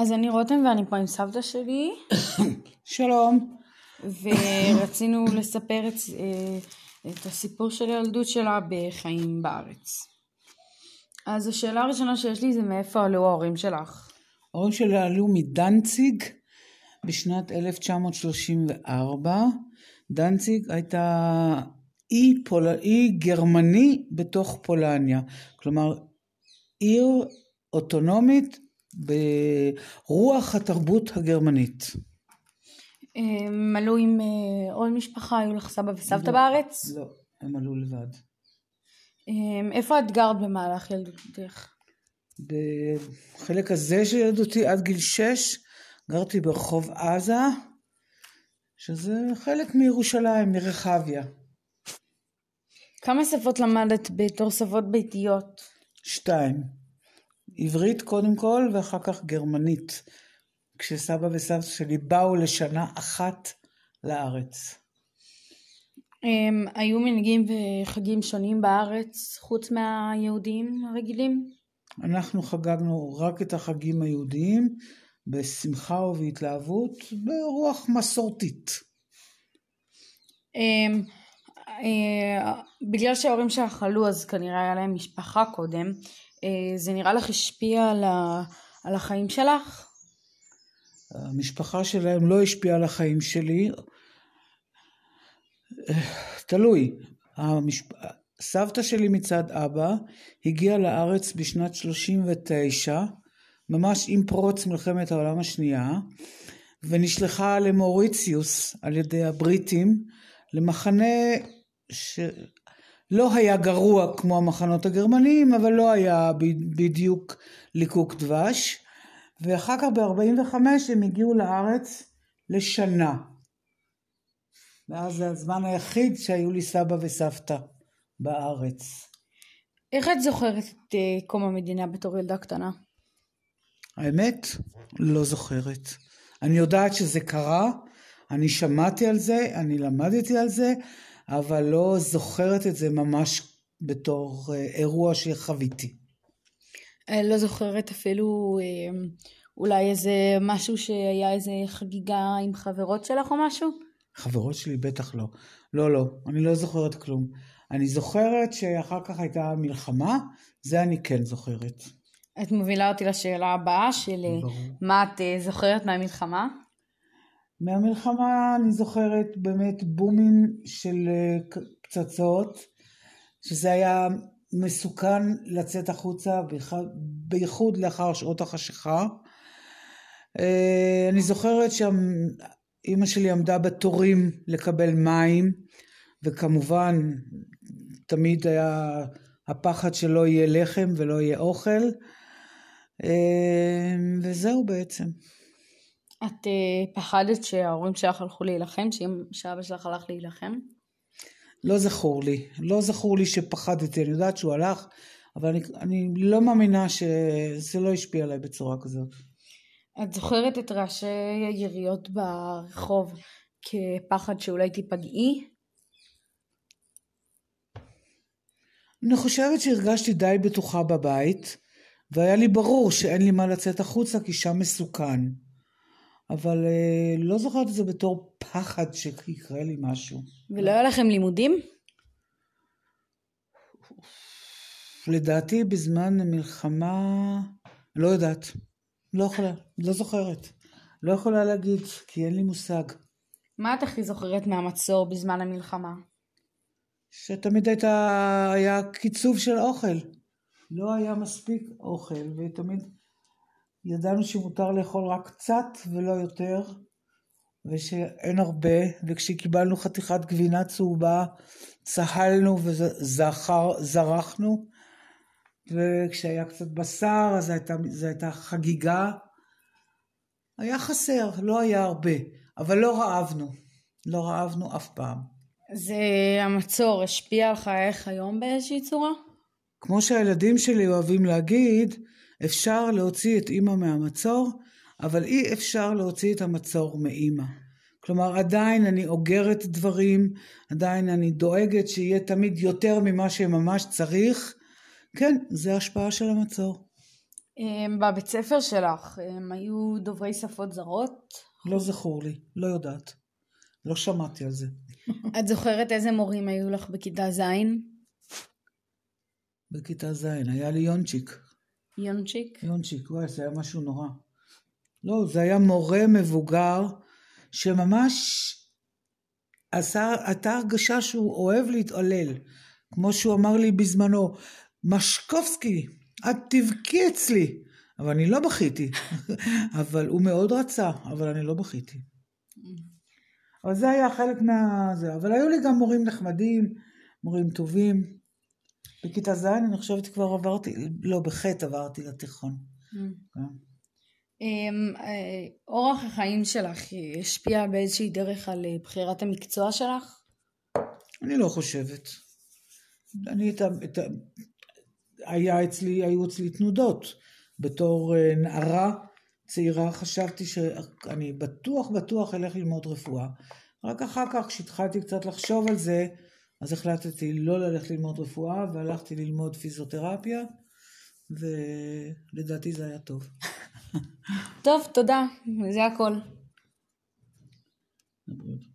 אז אני רותם ואני פה עם סבתא שלי, שלום. ורצינו לספר את, אה, את הסיפור של הילדות שלה בחיים בארץ. אז השאלה הראשונה שיש לי זה מאיפה עלו ההורים שלך? ההורים שלי עלו מדנציג בשנת 1934. דנציג הייתה אי, פול... אי גרמני בתוך פולניה. כלומר, עיר אוטונומית ברוח התרבות הגרמנית. הם עלו עם אה, עוד משפחה, היו לך סבא וסבתא לא, בארץ? לא, הם עלו לבד. אה, איפה את גרת במהלך ילדותך? בחלק הזה של ילדותי עד גיל שש גרתי ברחוב עזה, שזה חלק מירושלים, מרחביה. כמה שפות למדת בתור שפות ביתיות? שתיים. עברית קודם כל ואחר כך גרמנית. כשסבא וסבתא שלי באו לשנה אחת לארץ. הם היו מנהגים וחגים שונים בארץ חוץ מהיהודים הרגילים? אנחנו חגגנו רק את החגים היהודיים בשמחה ובהתלהבות ברוח מסורתית. הם, אה, בגלל שההורים שלך עלו אז כנראה היה להם משפחה קודם, זה נראה לך השפיע על, ה, על החיים שלך? המשפחה שלהם לא השפיעה על החיים שלי. תלוי. המשפ... סבתא שלי מצד אבא הגיעה לארץ בשנת 39, ממש עם פרוץ מלחמת העולם השנייה, ונשלחה למוריציוס על ידי הבריטים, למחנה שלא היה גרוע כמו המחנות הגרמניים, אבל לא היה בדיוק ליקוק דבש. ואחר כך ב-45 הם הגיעו לארץ לשנה. ואז זה הזמן היחיד שהיו לי סבא וסבתא בארץ. איך את זוכרת את uh, קום המדינה בתור ילדה קטנה? האמת, לא זוכרת. אני יודעת שזה קרה, אני שמעתי על זה, אני למדתי על זה, אבל לא זוכרת את זה ממש בתור uh, אירוע שחוויתי. אני לא זוכרת אפילו אה, אולי איזה משהו שהיה איזה חגיגה עם חברות שלך או משהו? חברות שלי בטח לא. לא, לא, אני לא זוכרת כלום. אני זוכרת שאחר כך הייתה מלחמה, זה אני כן זוכרת. את מובילה אותי לשאלה הבאה של אה, ברור. מה את אה, זוכרת מהמלחמה? מהמלחמה אני זוכרת באמת בומים של פצצות, שזה היה מסוכן לצאת החוצה, בייחוד לאחר שעות החשיכה. אה, אני זוכרת שאימא שלי עמדה בתורים לקבל מים, וכמובן תמיד היה הפחד שלא יהיה לחם ולא יהיה אוכל, אה, וזהו בעצם. את אה, פחדת שההורים שלך הלכו להילחם, שאבא שלך הלך להילחם? לא זכור לי. לא זכור לי שפחדתי, אני יודעת שהוא הלך, אבל אני, אני לא מאמינה שזה לא השפיע עליי בצורה כזאת. את זוכרת את רעשי היריות ברחוב כפחד שאולי תיפגעי? אני חושבת שהרגשתי די בטוחה בבית, והיה לי ברור שאין לי מה לצאת החוצה כי שם מסוכן. אבל אה, לא זוכרת את זה בתור פחד שיקרה לי משהו. ולא היה לכם לימודים? לדעתי בזמן המלחמה, לא יודעת. לא יכולה, לא זוכרת. לא יכולה להגיד, כי אין לי מושג. מה את הכי זוכרת מהמצור בזמן המלחמה? שתמיד הייתה, היה קיצוב של אוכל. לא היה מספיק אוכל, ותמיד ידענו שמותר לאכול רק קצת ולא יותר, ושאין הרבה, וכשקיבלנו חתיכת גבינה צהובה צהלנו וזרחנו, וכשהיה קצת בשר אז הייתה, זו הייתה חגיגה. היה חסר, לא היה הרבה, אבל לא רעבנו, לא רעבנו אף פעם. זה המצור השפיע עליך איך היום באיזושהי צורה? כמו שהילדים שלי אוהבים להגיד, אפשר להוציא את אימא מהמצור, אבל אי אפשר להוציא את המצור מאימא. כלומר, עדיין אני אוגרת דברים, עדיין אני דואגת שיהיה תמיד יותר ממה שממש צריך. כן, זה השפעה של המצור. אמ, בבית ספר שלך הם היו דוברי שפות זרות? לא זכור לי, לא יודעת. לא שמעתי על זה. את זוכרת איזה מורים היו לך בכיתה ז'? בכיתה ז', היה לי יונצ'יק. יונצ'יק? יונצ'יק, וואי, זה היה משהו נורא. לא, זה היה מורה מבוגר שממש עשה, הייתה הרגשה שהוא אוהב להתעלל. כמו שהוא אמר לי בזמנו, משקובסקי, את תבכי אצלי. אבל אני לא בכיתי. אבל הוא מאוד רצה, אבל אני לא בכיתי. אבל זה היה חלק מה... זה. אבל היו לי גם מורים נחמדים, מורים טובים. בכיתה ז' אני חושבת כבר עברתי, לא, בחטא עברתי לתיכון. כן. אמ, אה, אורח החיים שלך השפיע באיזושהי דרך על אה, בחירת המקצוע שלך? אני לא חושבת. אני את ה... את ה... היה אצלי, היו אצלי תנודות. בתור אה, נערה צעירה חשבתי שאני בטוח בטוח אלך ללמוד רפואה. רק אחר כך כשהתחלתי קצת לחשוב על זה, אז החלטתי לא ללכת ללמוד רפואה והלכתי ללמוד פיזיותרפיה, ולדעתי זה היה טוב. טוב, תודה, זה הכל.